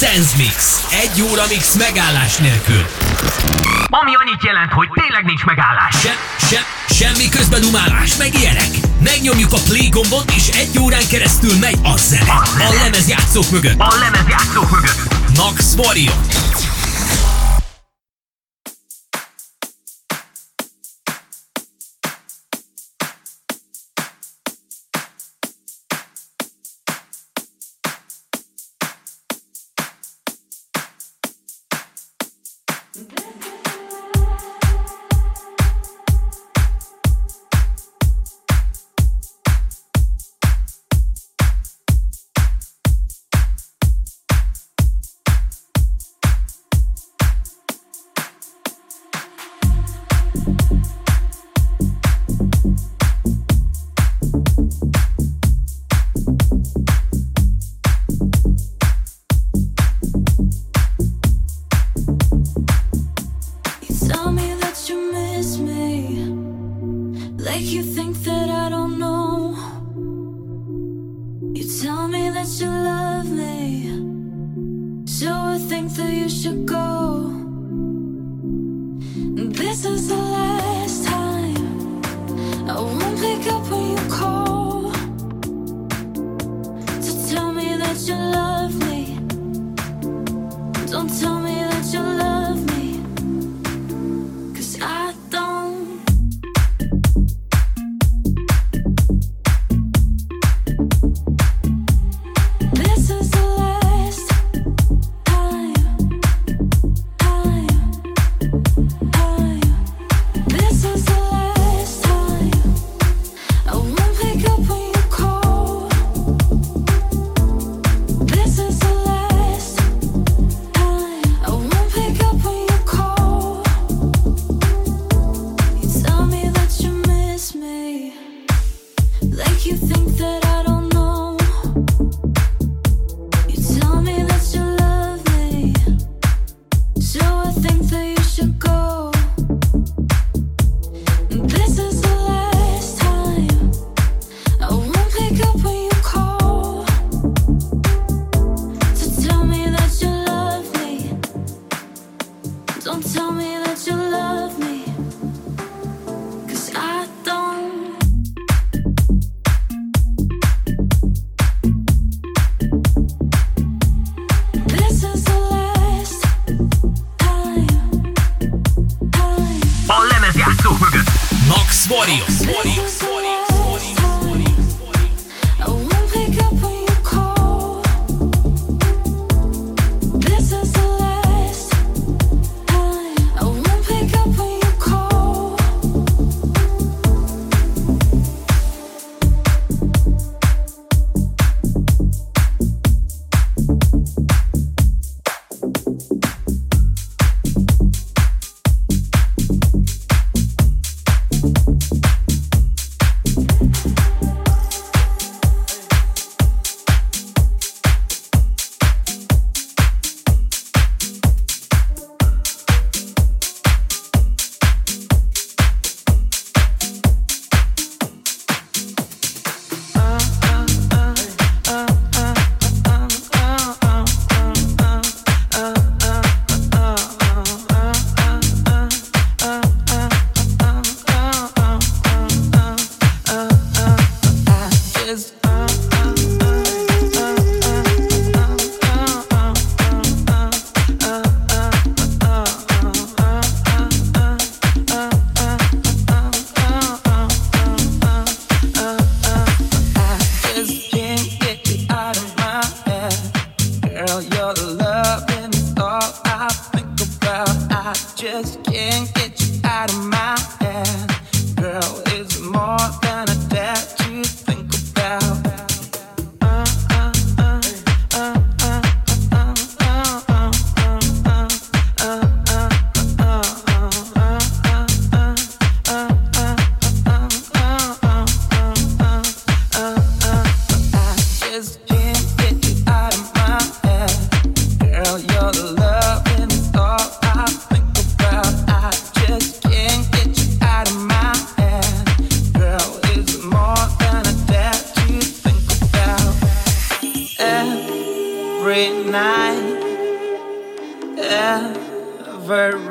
Sense Mix. Egy óra mix megállás nélkül. Ami annyit jelent, hogy tényleg nincs megállás. Se, se, semmi közbedumálás, meg ilyenek. Megnyomjuk a play gombot, és egy órán keresztül megy a zene. A lemezjátszók mögött. A lemezjátszók mögött. Max Warrior.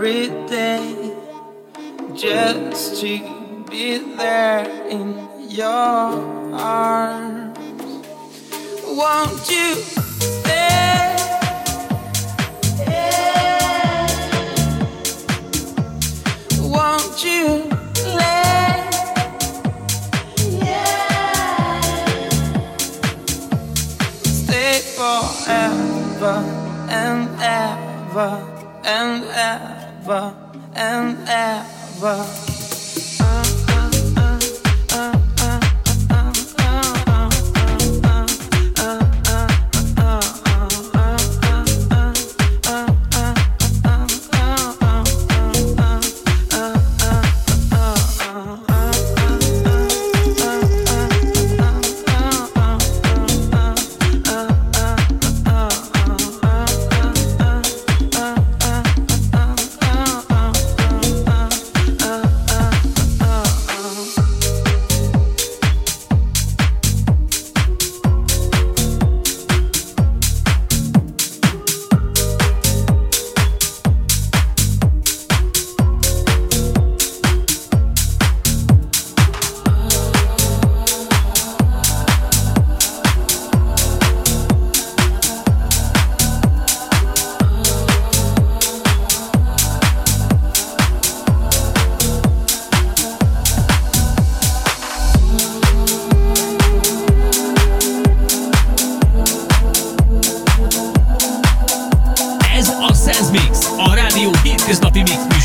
Every day just to be there in your arms. Won't you stay? Won't you lay? Stay forever and ever and ever and ever.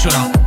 校长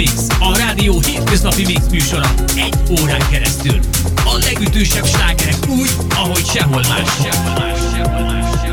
Mix, a rádió hétköznapi mix műsora egy órán keresztül. A legütősebb slágerek úgy, ahogy sehol más. Sehol más, sehol más.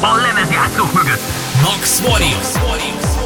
a lemezjátszók mögött. Max Warriors. Max Warriors.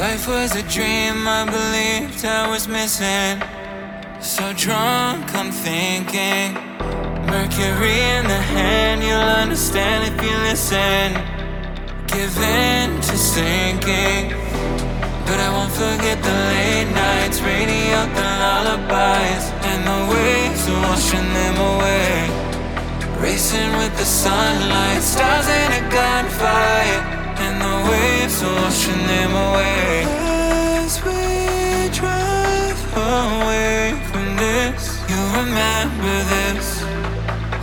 Life was a dream I believed I was missing. So drunk, I'm thinking. Mercury in the hand, you'll understand if you listen. Give in to sinking. But I won't forget the late nights, radio, the lullabies, and the waves washing them away. Racing with the sunlight, stars in a gunfight and the waves are washing them away. As we drive away from this, you remember this.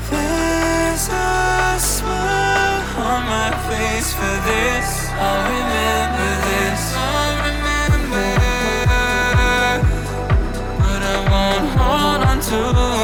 There's a smile on my face for this. I'll remember this. I'll remember, but I won't hold on to.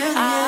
to you.